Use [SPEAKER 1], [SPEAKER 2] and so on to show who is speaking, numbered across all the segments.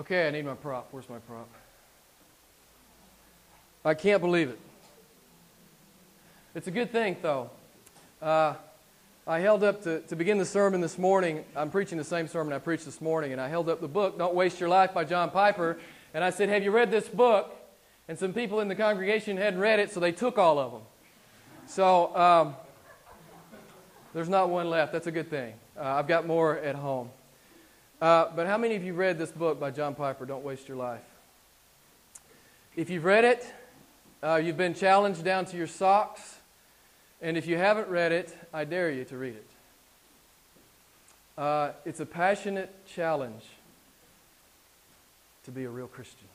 [SPEAKER 1] Okay, I need my prop. Where's my prop? I can't believe it. It's a good thing, though. Uh, I held up to, to begin the sermon this morning. I'm preaching the same sermon I preached this morning, and I held up the book, Don't Waste Your Life by John Piper. And I said, Have you read this book? And some people in the congregation hadn't read it, so they took all of them. So um, there's not one left. That's a good thing. Uh, I've got more at home. Uh, but how many of you read this book by John Piper, Don't Waste Your Life? If you've read it, uh, you've been challenged down to your socks. And if you haven't read it, I dare you to read it. Uh, it's a passionate challenge to be a real Christian,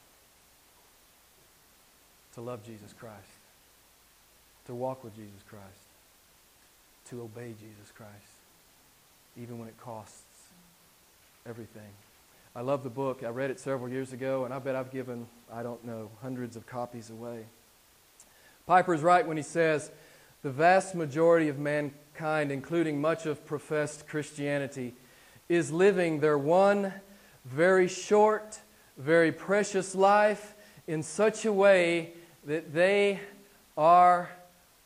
[SPEAKER 1] to love Jesus Christ, to walk with Jesus Christ, to obey Jesus Christ, even when it costs everything. I love the book. I read it several years ago, and I bet I've given, I don't know, hundreds of copies away. Piper is right when he says the vast majority of mankind, including much of professed Christianity, is living their one very short, very precious life in such a way that they are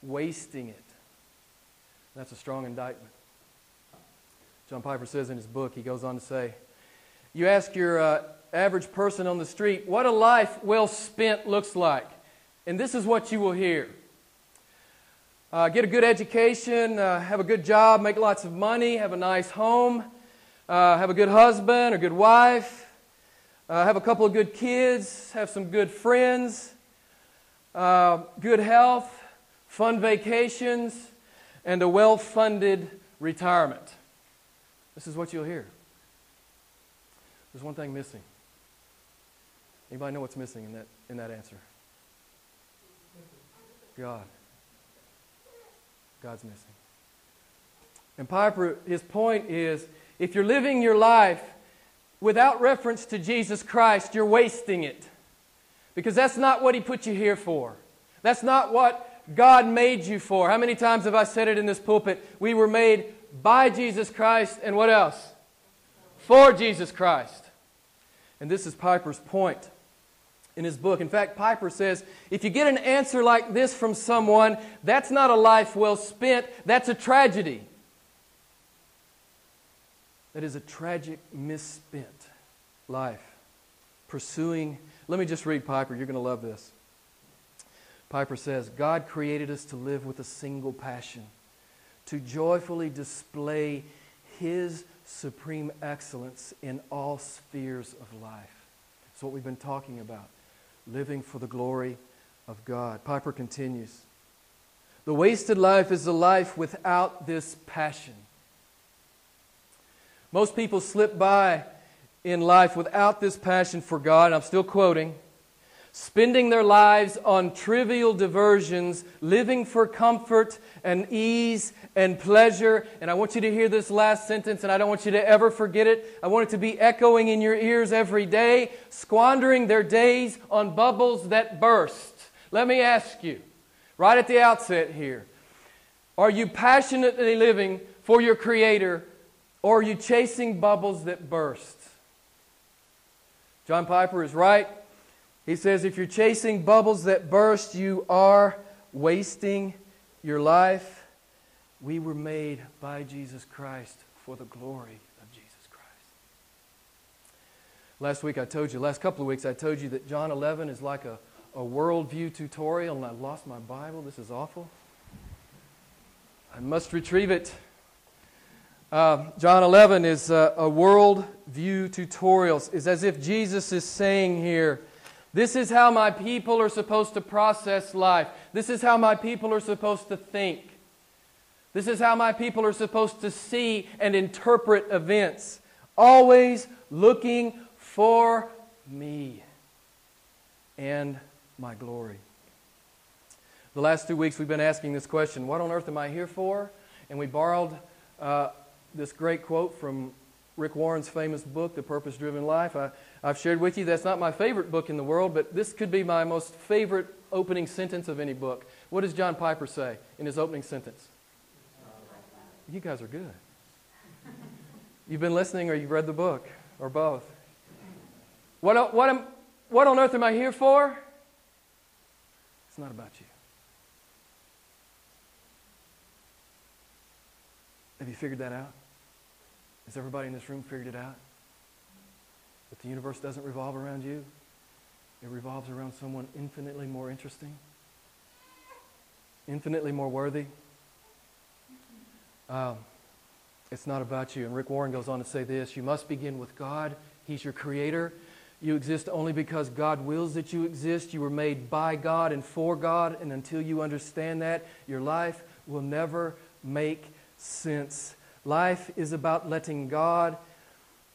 [SPEAKER 1] wasting it. That's a strong indictment. John Piper says in his book, he goes on to say, You ask your uh, average person on the street what a life well spent looks like. And this is what you will hear uh, get a good education, uh, have a good job, make lots of money, have a nice home, uh, have a good husband or good wife, uh, have a couple of good kids, have some good friends, uh, good health, fun vacations, and a well funded retirement. This is what you'll hear. There's one thing missing. Anybody know what's missing in that, in that answer? God. God's missing. And Piper, his point is if you're living your life without reference to Jesus Christ, you're wasting it. Because that's not what he put you here for. That's not what God made you for. How many times have I said it in this pulpit? We were made by Jesus Christ and what else? For Jesus Christ. And this is Piper's point in his book. In fact, Piper says if you get an answer like this from someone, that's not a life well spent, that's a tragedy. That is a tragic, misspent life. Pursuing, let me just read Piper, you're going to love this. Piper says, God created us to live with a single passion to joyfully display His supreme excellence in all spheres of life. That's what we've been talking about living for the glory of God. Piper continues The wasted life is a life without this passion. Most people slip by in life without this passion for God. I'm still quoting spending their lives on trivial diversions, living for comfort and ease and pleasure. And I want you to hear this last sentence, and I don't want you to ever forget it. I want it to be echoing in your ears every day, squandering their days on bubbles that burst. Let me ask you, right at the outset here, are you passionately living for your Creator, or are you chasing bubbles that burst? John Piper is right. He says, if you're chasing bubbles that burst, you are wasting your life. We were made by Jesus Christ for the glory of Jesus Christ. Last week I told you, last couple of weeks I told you that John 11 is like a, a worldview tutorial, and I lost my Bible. This is awful. I must retrieve it. Uh, John 11 is a, a worldview tutorial. It's as if Jesus is saying here, this is how my people are supposed to process life. This is how my people are supposed to think. This is how my people are supposed to see and interpret events. Always looking for me and my glory. The last two weeks we've been asking this question What on earth am I here for? And we borrowed uh, this great quote from Rick Warren's famous book, The Purpose Driven Life. I, I've shared with you that's not my favorite book in the world, but this could be my most favorite opening sentence of any book. What does John Piper say in his opening sentence? You guys are good. You've been listening or you've read the book, or both. What, what, am, what on earth am I here for? It's not about you. Have you figured that out? Has everybody in this room figured it out? That the universe doesn't revolve around you, it revolves around someone infinitely more interesting, infinitely more worthy. Um, it's not about you. And Rick Warren goes on to say this You must begin with God, He's your creator. You exist only because God wills that you exist. You were made by God and for God. And until you understand that, your life will never make sense. Life is about letting God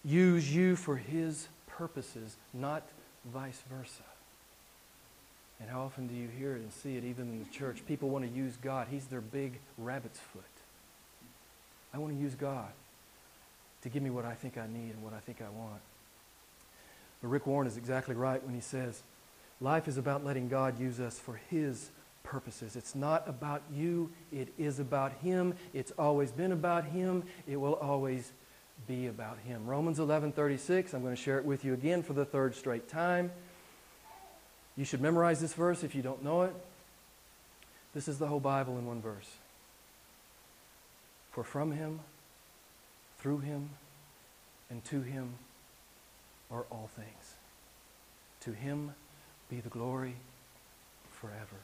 [SPEAKER 1] use you for His purposes, not vice versa. And how often do you hear it and see it even in the church? People want to use God. He's their big rabbit's foot. I want to use God to give me what I think I need and what I think I want. But Rick Warren is exactly right when he says, life is about letting God use us for His purposes. It's not about you, it is about Him. It's always been about Him. It will always be about Him. Romans 11:36, I'm going to share it with you again for the third straight time. You should memorize this verse if you don't know it. This is the whole Bible in one verse. For from Him, through Him, and to Him are all things. To him be the glory forever.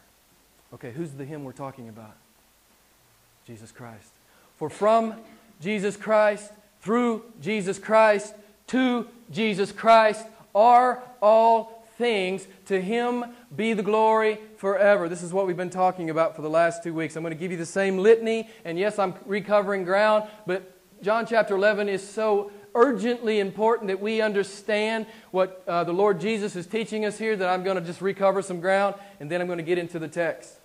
[SPEAKER 1] Okay, who's the him we're talking about? Jesus Christ. For from Jesus Christ, through Jesus Christ, to Jesus Christ are all things. To him be the glory forever. This is what we've been talking about for the last two weeks. I'm going to give you the same litany, and yes, I'm recovering ground, but John chapter 11 is so urgently important that we understand what uh, the Lord Jesus is teaching us here that I'm going to just recover some ground and then I'm going to get into the text.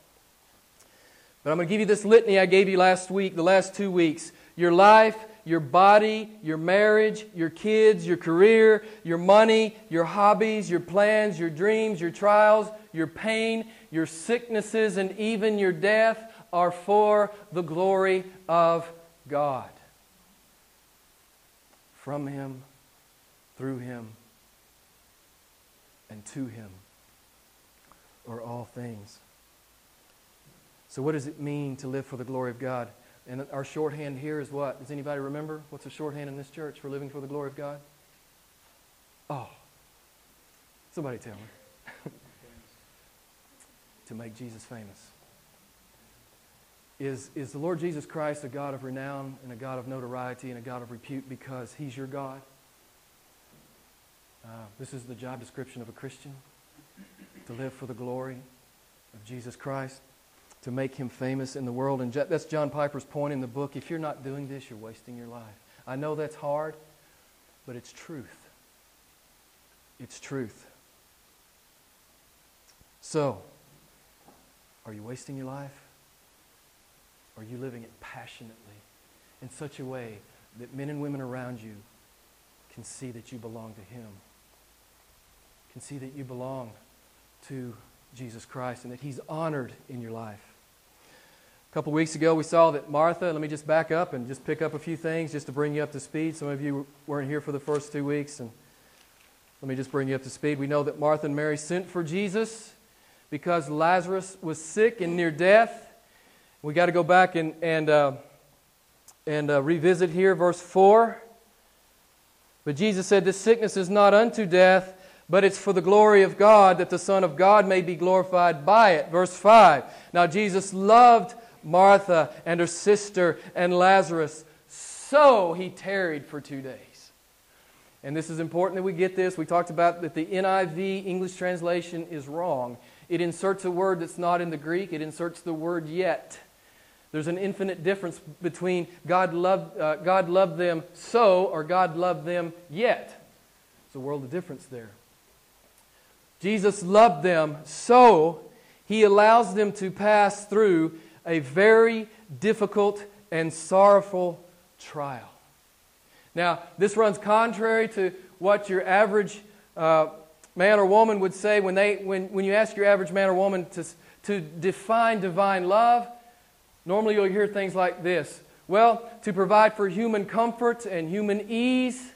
[SPEAKER 1] But I'm going to give you this litany I gave you last week, the last two weeks. Your life, your body, your marriage, your kids, your career, your money, your hobbies, your plans, your dreams, your trials, your pain, your sicknesses, and even your death are for the glory of God from him, through him, and to him are all things. So, what does it mean to live for the glory of God? And our shorthand here is what? Does anybody remember? What's a shorthand in this church for living for the glory of God? Oh, somebody tell me. to make Jesus famous. Is, is the Lord Jesus Christ a God of renown and a God of notoriety and a God of repute because He's your God? Uh, this is the job description of a Christian to live for the glory of Jesus Christ, to make Him famous in the world. And that's John Piper's point in the book. If you're not doing this, you're wasting your life. I know that's hard, but it's truth. It's truth. So, are you wasting your life? Are you living it passionately in such a way that men and women around you can see that you belong to Him? Can see that you belong to Jesus Christ and that He's honored in your life. Couple weeks ago, we saw that Martha, let me just back up and just pick up a few things just to bring you up to speed. Some of you weren't here for the first two weeks, and let me just bring you up to speed. We know that Martha and Mary sent for Jesus because Lazarus was sick and near death. We got to go back and, and, uh, and uh, revisit here, verse 4. But Jesus said, This sickness is not unto death, but it's for the glory of God, that the Son of God may be glorified by it. Verse 5. Now, Jesus loved Martha and her sister and Lazarus, so he tarried for two days. And this is important that we get this. We talked about that the NIV English translation is wrong. It inserts a word that's not in the Greek, it inserts the word yet. There's an infinite difference between God loved, uh, God loved them so or God loved them yet. It's a world of difference there. Jesus loved them so he allows them to pass through a very difficult and sorrowful trial. Now, this runs contrary to what your average uh, man or woman would say when, they, when, when you ask your average man or woman to, to define divine love. Normally, you'll hear things like this Well, to provide for human comfort and human ease,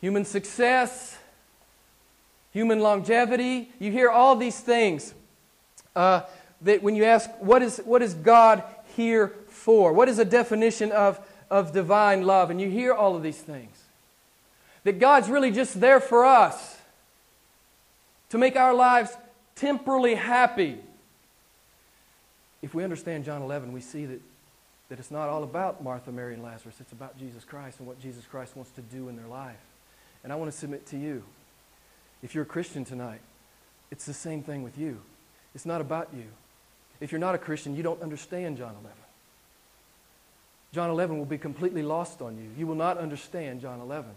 [SPEAKER 1] human success, human longevity. You hear all these things. Uh, that when you ask, what is, what is God here for? What is a definition of, of divine love? And you hear all of these things. That God's really just there for us to make our lives temporally happy. If we understand John 11, we see that, that it's not all about Martha, Mary, and Lazarus. It's about Jesus Christ and what Jesus Christ wants to do in their life. And I want to submit to you if you're a Christian tonight, it's the same thing with you. It's not about you. If you're not a Christian, you don't understand John 11. John 11 will be completely lost on you. You will not understand John 11.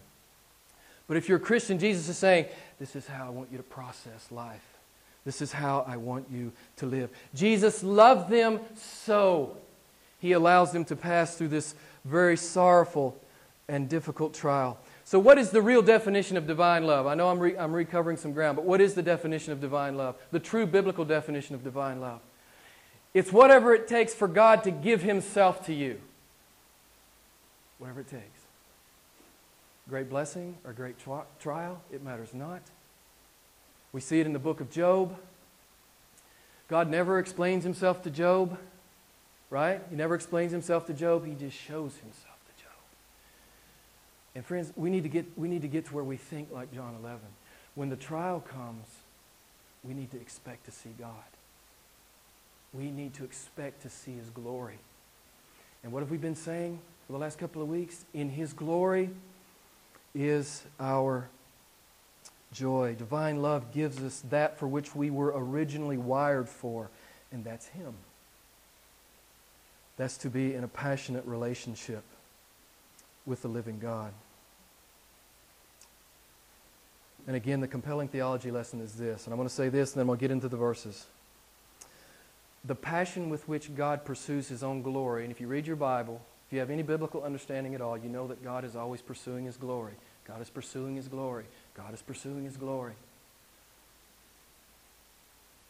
[SPEAKER 1] But if you're a Christian, Jesus is saying, This is how I want you to process life. This is how I want you to live. Jesus loved them so. He allows them to pass through this very sorrowful and difficult trial. So, what is the real definition of divine love? I know I'm, re- I'm recovering some ground, but what is the definition of divine love? The true biblical definition of divine love. It's whatever it takes for God to give Himself to you. Whatever it takes. Great blessing or great trial, it matters not. We see it in the book of Job. God never explains Himself to Job, right? He never explains Himself to Job, He just shows Himself. To Job. And friends, we need to get, we need to, get to where we think like John 11. When the trial comes, we need to expect to see God. We need to expect to see His glory. And what have we been saying for the last couple of weeks? In His glory is our joy. Divine love gives us that for which we were originally wired for, and that's Him. That's to be in a passionate relationship with the living God. And again, the compelling theology lesson is this, and I'm going to say this and then we'll get into the verses. The passion with which God pursues his own glory, and if you read your Bible, if you have any biblical understanding at all, you know that God is always pursuing his glory. God is pursuing his glory. God is pursuing his glory.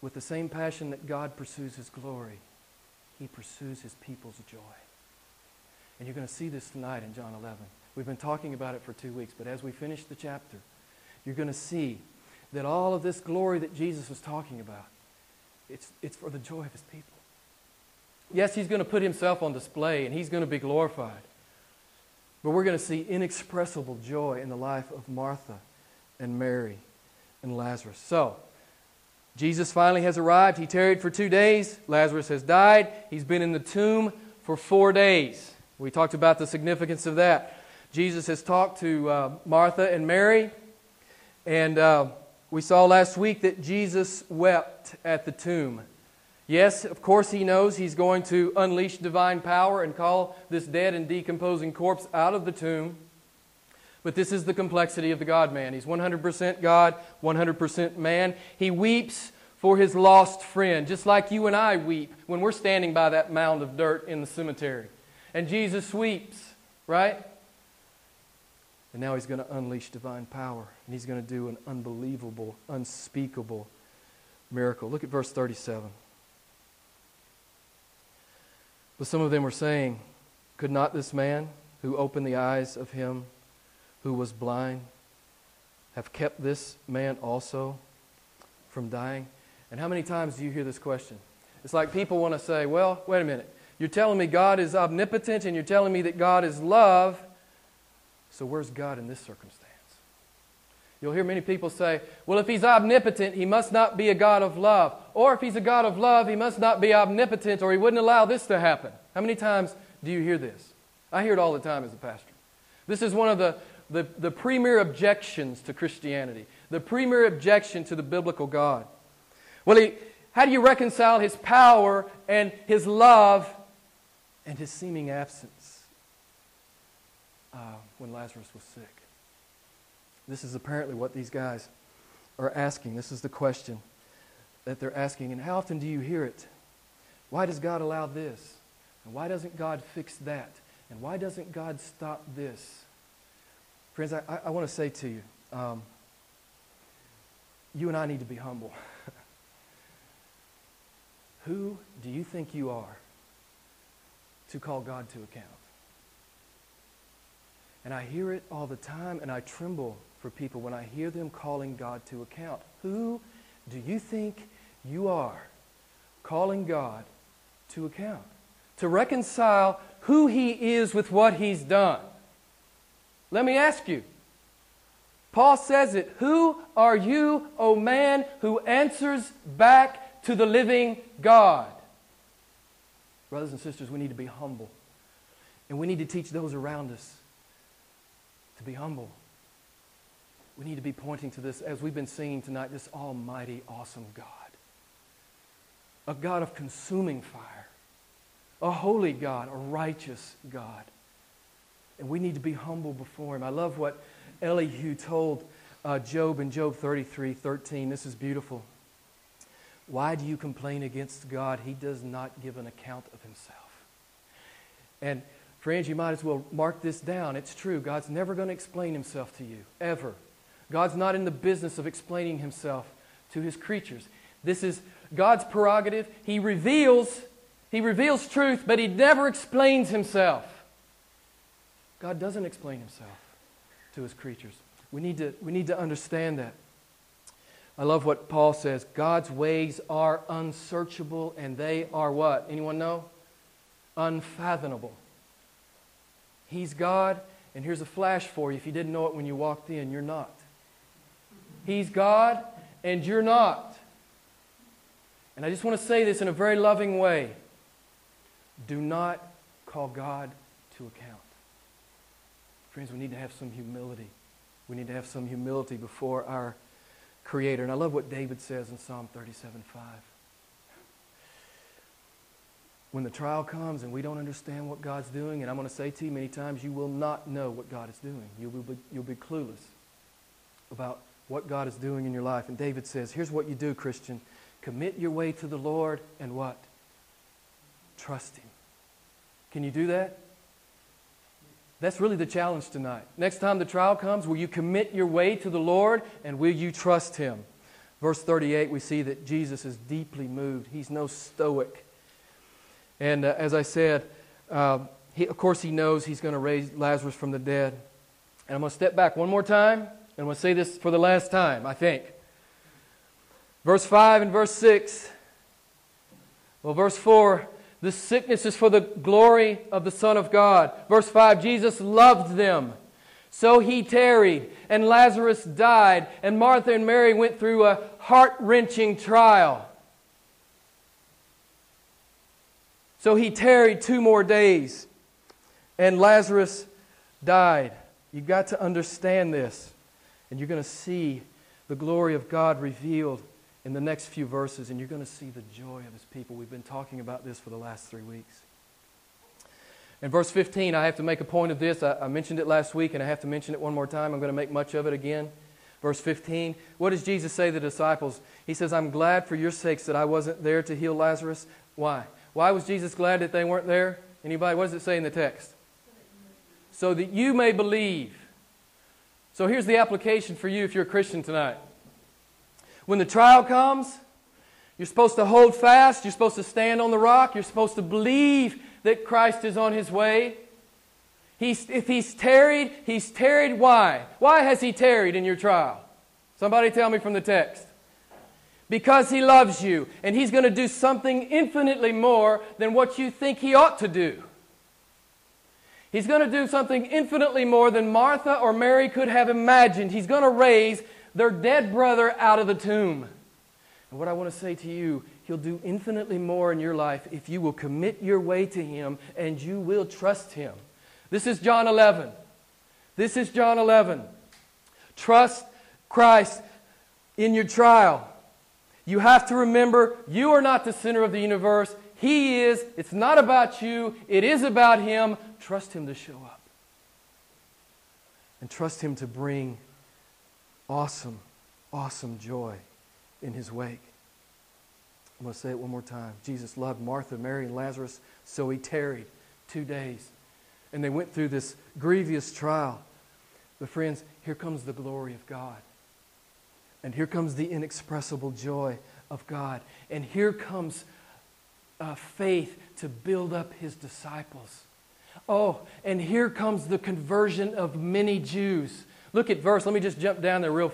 [SPEAKER 1] With the same passion that God pursues his glory, he pursues his people's joy. And you're going to see this tonight in John 11. We've been talking about it for two weeks, but as we finish the chapter, you're going to see that all of this glory that Jesus was talking about, it's, it's for the joy of his people. Yes, he's going to put himself on display and he's going to be glorified. But we're going to see inexpressible joy in the life of Martha and Mary and Lazarus. So, Jesus finally has arrived. He tarried for two days. Lazarus has died. He's been in the tomb for four days. We talked about the significance of that. Jesus has talked to uh, Martha and Mary, and uh, we saw last week that Jesus wept at the tomb. Yes, of course, he knows he's going to unleash divine power and call this dead and decomposing corpse out of the tomb. But this is the complexity of the God man. He's 100% God, 100% man. He weeps for his lost friend, just like you and I weep when we're standing by that mound of dirt in the cemetery. And Jesus weeps, right? And now he's going to unleash divine power. And he's going to do an unbelievable, unspeakable miracle. Look at verse 37. But some of them were saying, Could not this man who opened the eyes of him who was blind have kept this man also from dying? And how many times do you hear this question? It's like people want to say, Well, wait a minute. You're telling me God is omnipotent and you're telling me that God is love. So, where's God in this circumstance? You'll hear many people say, well, if he's omnipotent, he must not be a God of love. Or if he's a God of love, he must not be omnipotent or he wouldn't allow this to happen. How many times do you hear this? I hear it all the time as a pastor. This is one of the, the, the premier objections to Christianity, the premier objection to the biblical God. Well, he, how do you reconcile his power and his love and his seeming absence uh, when Lazarus was sick. This is apparently what these guys are asking. This is the question that they're asking. And how often do you hear it? Why does God allow this? And why doesn't God fix that? And why doesn't God stop this? Friends, I, I, I want to say to you, um, you and I need to be humble. Who do you think you are to call God to account. And I hear it all the time, and I tremble for people when I hear them calling God to account. Who do you think you are calling God to account? To reconcile who He is with what He's done. Let me ask you. Paul says it. Who are you, O man, who answers back to the living God? Brothers and sisters, we need to be humble. And we need to teach those around us to be humble. We need to be pointing to this, as we've been singing tonight, this almighty, awesome God. A God of consuming fire, a holy God, a righteous God. And we need to be humble before Him. I love what Elihu told uh, Job in Job 33 13. This is beautiful. Why do you complain against God? He does not give an account of Himself. And friends, you might as well mark this down. It's true. God's never going to explain Himself to you, ever. God's not in the business of explaining Himself to His creatures. This is God's prerogative. He reveals, He reveals truth, but He never explains Himself. God doesn't explain Himself to His creatures. We need to, we need to understand that. I love what Paul says. God's ways are unsearchable and they are what? Anyone know? Unfathomable. He's God, and here's a flash for you. If you didn't know it when you walked in, you're not. He's God, and you're not. And I just want to say this in a very loving way. Do not call God to account. Friends, we need to have some humility. We need to have some humility before our Creator. And I love what David says in Psalm 37 5. When the trial comes and we don't understand what God's doing, and I'm going to say to you many times, you will not know what God is doing. You will be, you'll be clueless about what God is doing in your life. And David says, here's what you do, Christian. Commit your way to the Lord and what? Trust Him. Can you do that? That's really the challenge tonight. Next time the trial comes, will you commit your way to the Lord and will you trust Him? Verse 38, we see that Jesus is deeply moved. He's no stoic. And uh, as I said, uh, he, of course, he knows he's going to raise Lazarus from the dead. And I'm going to step back one more time, and I'm going to say this for the last time, I think. Verse 5 and verse 6. Well, verse 4 the sickness is for the glory of the Son of God. Verse 5 Jesus loved them. So he tarried, and Lazarus died, and Martha and Mary went through a heart wrenching trial. So he tarried two more days, and Lazarus died. You've got to understand this, and you're going to see the glory of God revealed in the next few verses, and you're going to see the joy of his people. We've been talking about this for the last three weeks. In verse 15, I have to make a point of this. I, I, mentioned it last week, and I have to mention it one more time. I'm going to make much of it again. Verse 15, what does Jesus say to the disciples? He says, I'm glad for your sakes that I wasn't there to heal Lazarus. Why? Why was Jesus glad that they weren't there? Anybody? What does it say in the text? So that you may believe. So here's the application for you if you're a Christian tonight. When the trial comes, you're supposed to hold fast. You're supposed to stand on the rock. You're supposed to believe that Christ is on his way. He's, if he's tarried, he's tarried. Why? Why has he tarried in your trial? Somebody tell me from the text. Because he loves you, and he's going to do something infinitely more than what you think he ought to do. He's going to do something infinitely more than Martha or Mary could have imagined. He's going to raise their dead brother out of the tomb. And what I want to say to you, He'll do infinitely more in your life if you will commit your way to Him and you will trust Him. This is John 11. This is John 11. Trust Christ in your trial. You have to remember you are not the center of the universe. He is. It's not about you, it is about Him. Trust Him to show up. And trust Him to bring awesome, awesome joy in his wake. I'm going to say it one more time. Jesus loved Martha, Mary, and Lazarus, so he tarried two days. And they went through this grievous trial. But, friends, here comes the glory of God. And here comes the inexpressible joy of God. And here comes uh, faith to build up his disciples. Oh, and here comes the conversion of many Jews. Look at verse, let me just jump down there real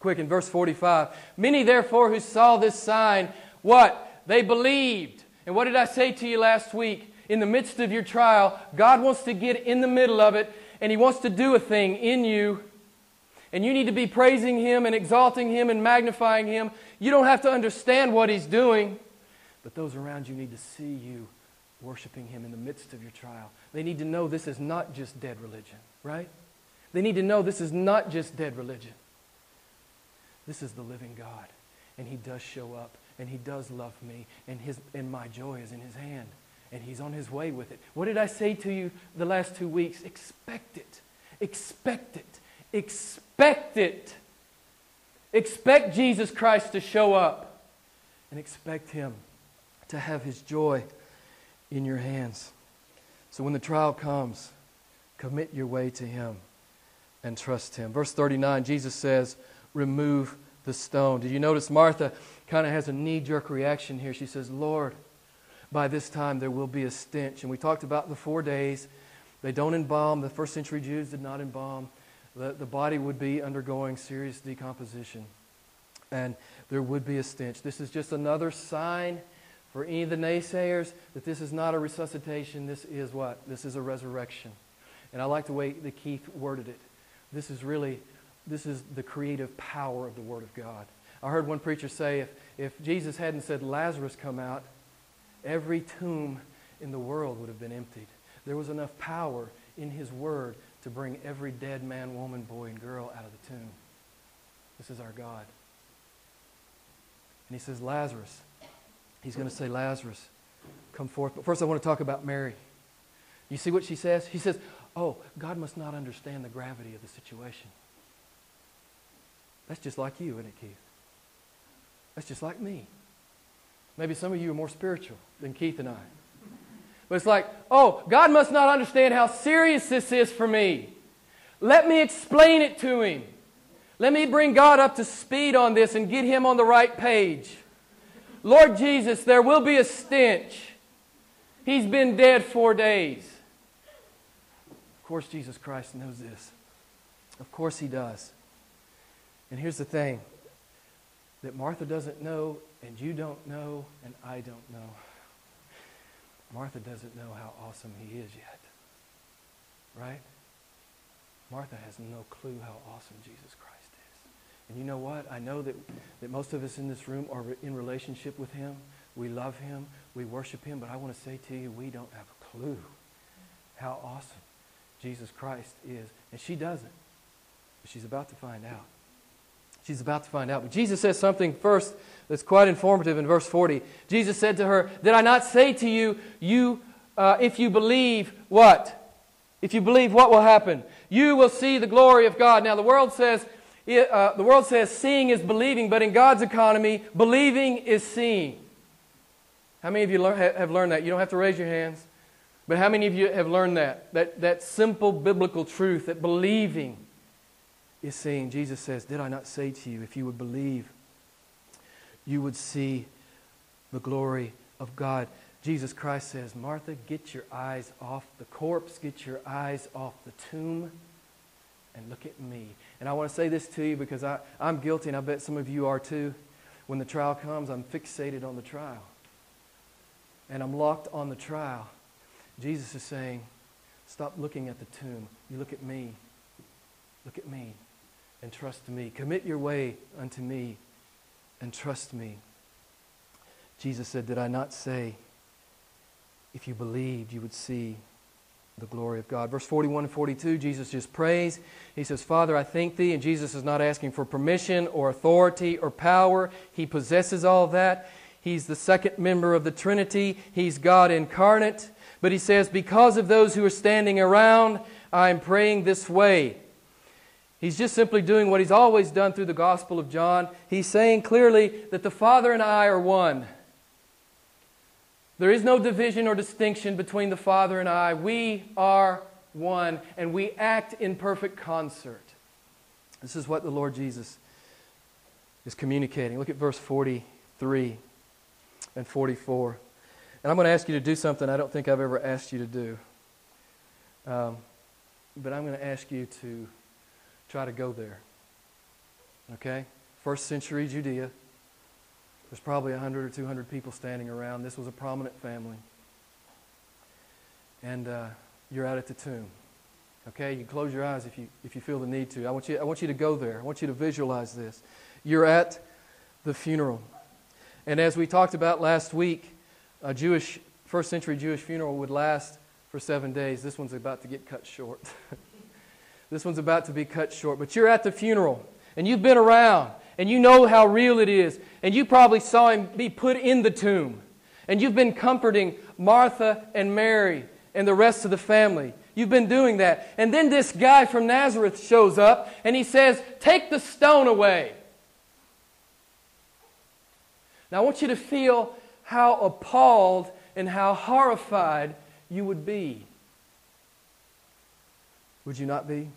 [SPEAKER 1] quick in verse 45. Many therefore who saw this sign, what? They believed. And what did I say to you last week? In the midst of your trial, God wants to get in the middle of it and He wants to do a thing in you. And you need to be praising Him and exalting Him and magnifying Him. You don't have to understand what He's doing, but those around you need to see you worshiping Him in the midst of your trial. They need to know this is not just dead religion, right? They need to know this is not just dead religion. This is the living God. And He does show up, and He does love me, and, his, and my joy is in His hand, and He's on His way with it. What did I say to you the last two weeks? Expect it. Expect it. Expect it. Expect Jesus Christ to show up, and expect Him to have His joy in your hands. So when the trial comes, commit your way to Him and trust Him. Verse 39, Jesus says, Remove the stone. Did you notice Martha kind of has a knee jerk reaction here? She says, Lord, by this time there will be a stench. And we talked about the four days. They don't embalm. The first century Jews did not embalm. The, the body would be undergoing serious decomposition. And there would be a stench. This is just another sign for any of the naysayers that this is not a resuscitation. This is what? This is a resurrection. And I like the way that Keith worded it. This is really, this is the creative power of the Word of God. I heard one preacher say if, if Jesus hadn't said, Lazarus come out, every tomb in the world would have been emptied. There was enough power in His Word to bring every dead man, woman, boy, and girl out of the tomb. This is our God. And He says, Lazarus, He's going to say, Lazarus, come forth. But first, I want to talk about Mary. You see what she says? He says, Oh, God must not understand the gravity of the situation. That's just like you, isn't it, Keith? That's just like me. Maybe some of you are more spiritual than Keith and I. But it's like, oh, God must not understand how serious this is for me. Let me explain it to him. Let me bring God up to speed on this and get him on the right page. Lord Jesus, there will be a stench. He's been dead four days. Of course, Jesus Christ knows this. Of course, He does. And here's the thing that Martha doesn't know, and you don't know, and I don't know. Martha doesn't know how awesome He is yet. Right? Martha has no clue how awesome Jesus Christ is. and you know what? I know that, that most of us in this room are in relationship with Him. We love Him. We worship Him. But I want to say to you, we don't have a clue how awesome Jesus Christ is. And she doesn't. But she's about to find out. She's about to find out. But Jesus says something first that's quite informative in verse 40. Jesus said to her, Did I not say to you, you uh, if you believe, what? If you believe, what will happen? You will see the glory of God. Now, the world says uh, the world says seeing is believing, but in God's economy, believing is seeing. How many of you learn, have learned that? You don't have to raise your hands. But how many of you have learned that? That, that simple biblical truth that believing is seeing. Jesus says, Did I not say to you, if you would believe, you would see the glory of God? Jesus Christ says, Martha, get your eyes off the corpse, get your eyes off the tomb, and look at me. And I want to say this to you because I, I'm guilty, and I bet some of you are too. When the trial comes, I'm fixated on the trial. And I'm locked on the trial. Jesus is saying, Stop looking at the tomb. You look at me. Look at me and trust me. Commit your way unto me and trust me. Jesus said, Did I not say, if you believed, you would see the glory of God. Verse 41 and 42, Jesus just prays. He says, Father, I thank thee. And Jesus is not asking for permission or authority or power. He possesses all that. He's the second member of the Trinity. He's God incarnate. But he says, Because of those who are standing around, I'm praying this way. He's just simply doing what he's always done through the Gospel of John. He's saying clearly that the Father and I are one. There is no division or distinction between the Father and I. We are one, and we act in perfect concert. This is what the Lord Jesus is communicating. Look at verse 43 and 44. And I'm going to ask you to do something I don't think I've ever asked you to do. Um, but I'm going to ask you to try to go there. Okay? First century Judea. There's probably 100 or 200 people standing around. This was a prominent family. And uh, you're out at the tomb. Okay? You close your eyes if you, if you feel the need to. I want, you, I want you to go there. I want you to visualize this. You're at the funeral. And as we talked about last week, a Jewish, first century Jewish funeral would last for seven days. This one's about to get cut short. this one's about to be cut short. But you're at the funeral, and you've been around, and you know how real it is. And you probably saw him be put in the tomb. And you've been comforting Martha and Mary and the rest of the family. You've been doing that. And then this guy from Nazareth shows up and he says, Take the stone away. Now, I want you to feel how appalled and how horrified you would be. Would you not be?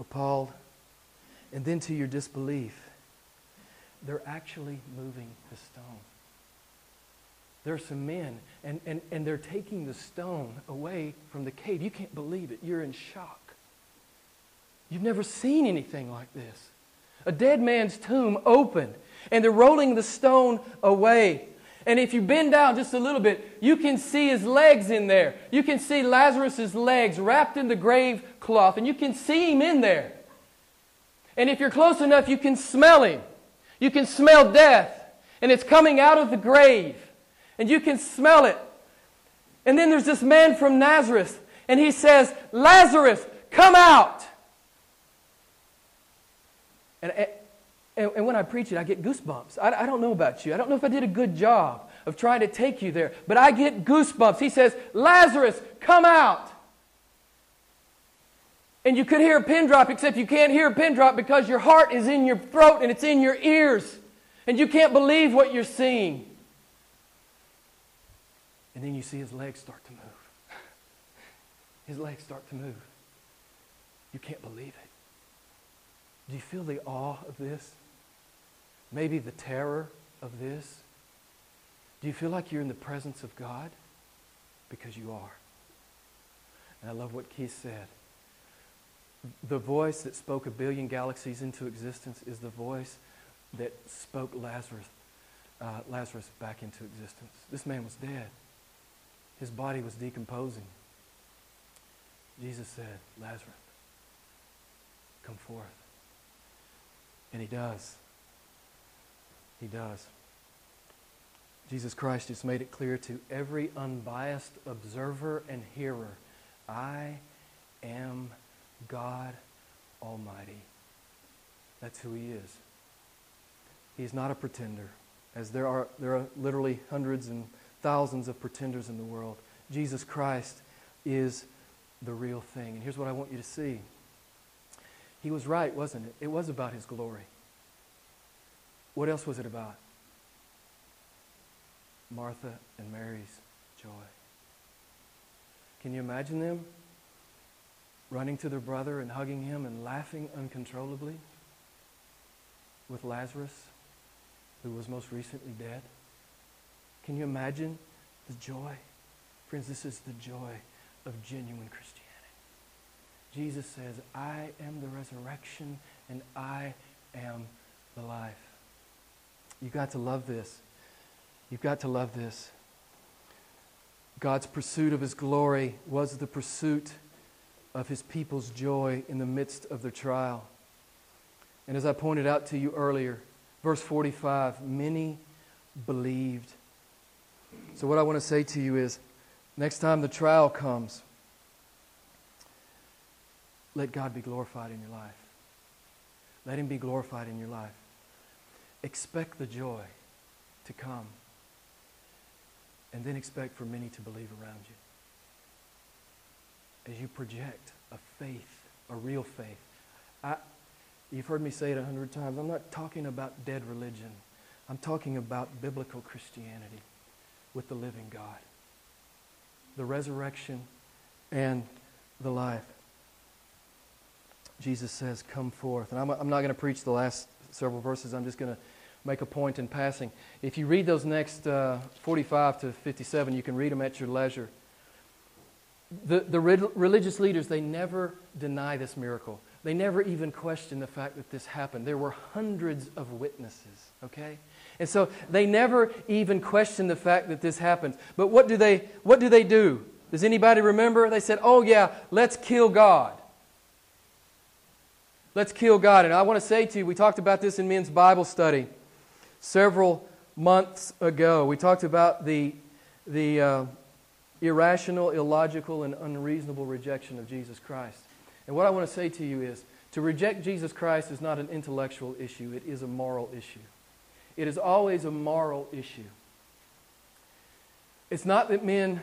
[SPEAKER 1] Appalled? And then to your disbelief, they're actually moving the stone. There are some men, and, and, and they're taking the stone away from the cave. You can't believe it. You're in shock. You've never seen anything like this. A dead man's tomb opened, and they're rolling the stone away. And if you bend down just a little bit, you can see his legs in there. You can see Lazarus's legs wrapped in the grave cloth, and you can see him in there. And if you're close enough, you can smell him. You can smell death, and it's coming out of the grave, and you can smell it. And then there's this man from Nazareth, and he says, Lazarus, come out. And and, and when I preach it, I get goosebumps. I, I don't know about you. I don't know if I did a good job of trying to take you there, but I get goosebumps. He says, Lazarus, come out. And you could hear a pin drop, except you can't hear a pin drop because your heart is in your throat and it's in your ears. And you can't believe what you're seeing. And then you see his legs start to move. His legs start to move. You can't believe it. Do you feel the awe of this? Maybe the terror of this? Do you feel like you're in the presence of God? Because you are. And I love what Keith said. The voice that spoke a billion galaxies into existence is the voice that spoke Lazarus, uh, Lazarus back into existence. This man was dead. His body was decomposing. Jesus said, Lazarus, come forth. And he does. He does. Jesus Christ has made it clear to every unbiased observer and hearer I am God Almighty. That's who He is. He's not a pretender, as there are, there are literally hundreds and thousands of pretenders in the world. Jesus Christ is the real thing. And here's what I want you to see He was right, wasn't it? It was about His glory. What else was it about? Martha and Mary's joy. Can you imagine them running to their brother and hugging him and laughing uncontrollably with Lazarus, who was most recently dead? Can you imagine the joy? Friends, this is the joy of genuine Christianity. Jesus says, I am the resurrection and I am the life. You've got to love this. You've got to love this. God's pursuit of his glory was the pursuit of his people's joy in the midst of their trial. And as I pointed out to you earlier, verse 45 many believed. So, what I want to say to you is next time the trial comes, let God be glorified in your life. Let him be glorified in your life expect the joy to come. And then expect for many to believe around you. As you project a faith, a real faith. I, you've heard me say it a hundred times. I'm not talking about dead religion. I'm talking about biblical Christianity with the living God. The resurrection and the life. Jesus says, Come forth. And I'm, I'm not going to preach the last several verses. I'm just going to make a point in passing. If you read those next uh, 45 to 57, you can read them at your leisure. the, the religious leaders, they never deny this miracle. They never even question the fact that this happened. There were hundreds of witnesses, okay? And so they never even question the fact that this happened. But what do they what do they do? Does anybody remember? They said, "Oh yeah, let's kill God." Let's kill God. And I want to say to you, we talked about this in men's Bible study several months ago. We talked about the the uh, irrational, illogical, and unreasonable rejection of Jesus Christ. And what I want to say to you is to reject Jesus Christ is not an intellectual issue, it is a moral issue. It is always a moral issue. It's not that men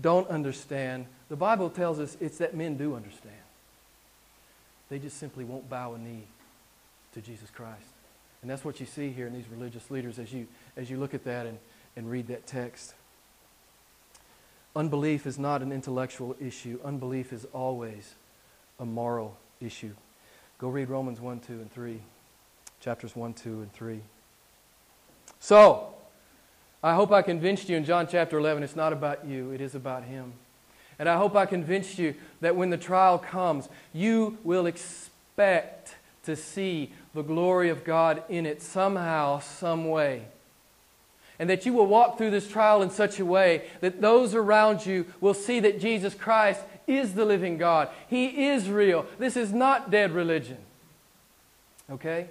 [SPEAKER 1] don't understand. The Bible tells us it's that men do understand. They just simply won't bow a knee to Jesus Christ. And that's what you see here in these religious leaders as you, as you look at that and, and read that text. Unbelief is not an intellectual issue, unbelief is always a moral issue. Go read Romans 1, 2, and 3, chapters 1, 2, and 3. So, I hope I convinced you in John chapter 11 it's not about you, it is about Him. And I hope I convinced you that when the trial comes, you will expect to see the glory of God in it somehow, some way and that you will walk through this trial in such a way that those around you will see that Jesus Christ is the living God. He is real. This is not dead religion. Okay?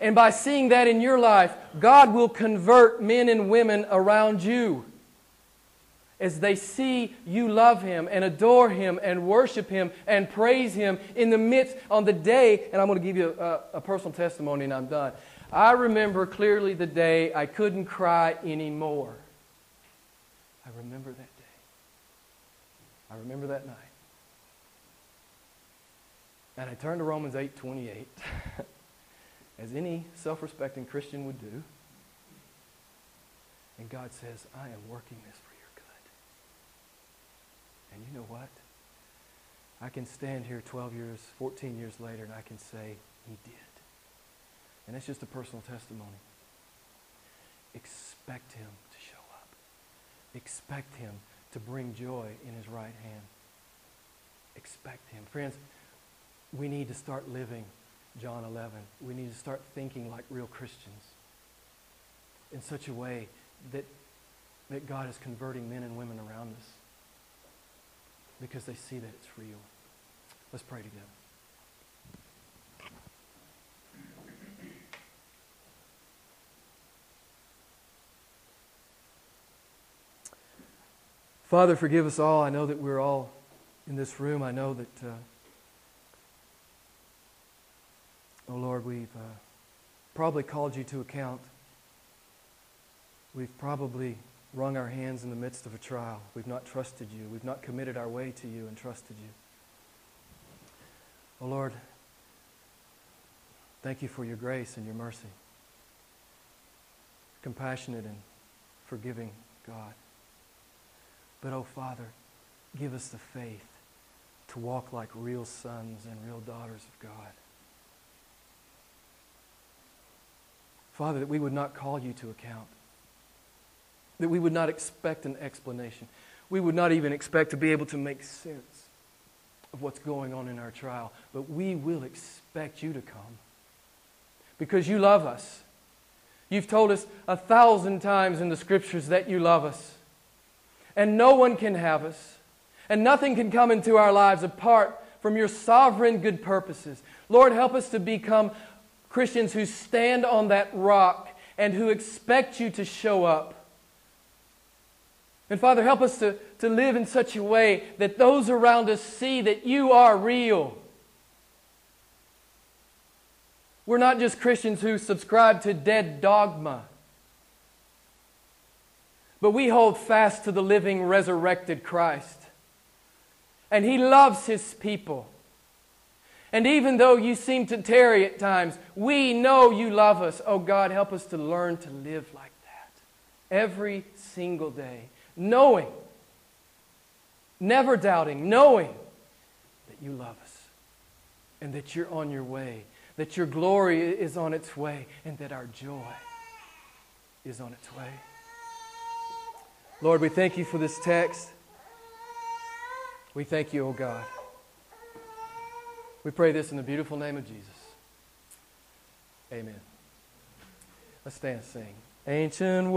[SPEAKER 1] And by seeing that in your life, God will convert men and women around you as they see you love Him and adore Him and worship Him and praise Him in the midst, on the day, and I'm going to give you a, a personal testimony and I'm done. I remember clearly the day I couldn't cry anymore. I remember that day. I remember that night. And I turned to Romans 8 28, as any self respecting Christian would do. And God says, I am working this for. And you know what? I can stand here 12 years, 14 years later, and I can say, He did. And it's just a personal testimony. Expect him to show up. Expect him to bring joy in his right hand. Expect him. Friends, we need to start living John 11. We need to start thinking like real Christians in such a way that, that God is converting men and women around us because they see that it's real. Let's pray together. Father, forgive us all. I know that we're all in this room. I know that, uh, oh Lord, we've uh, probably called you to account. We've probably wrung our hands in the midst of a trial. We've not trusted you. We've not committed our way to you and trusted you. Oh Lord, thank you for your grace and your mercy. Compassionate and forgiving God. But, oh Father, give us the faith to walk like real sons and real daughters of God. Father, that we would not call you to account, that we would not expect an explanation. We would not even expect to be able to make sense of what's going on in our trial, but we will expect you to come because you love us. You've told us a thousand times in the scriptures that you love us and no one can have us, and nothing can come into our lives apart from your sovereign good purposes. Lord, help us to become Christians who stand on that rock and who expect you to show up. And Father, help us to, to live in such a way that those around us see that you are real. We're not just Christians who subscribe to dead dogma. But we hold fast to the living, resurrected Christ. And He loves His people. And even though you seem to tarry at times, we know you love us. Oh God, help us to learn to live like that every single day, knowing, never doubting, knowing that you love us and that you're on your way, that your glory is on its way, and that our joy is on its way. Lord, we thank you for this text. We thank you, O God. We pray this in the beautiful name of Jesus. Amen. Let's stand and sing. Ancient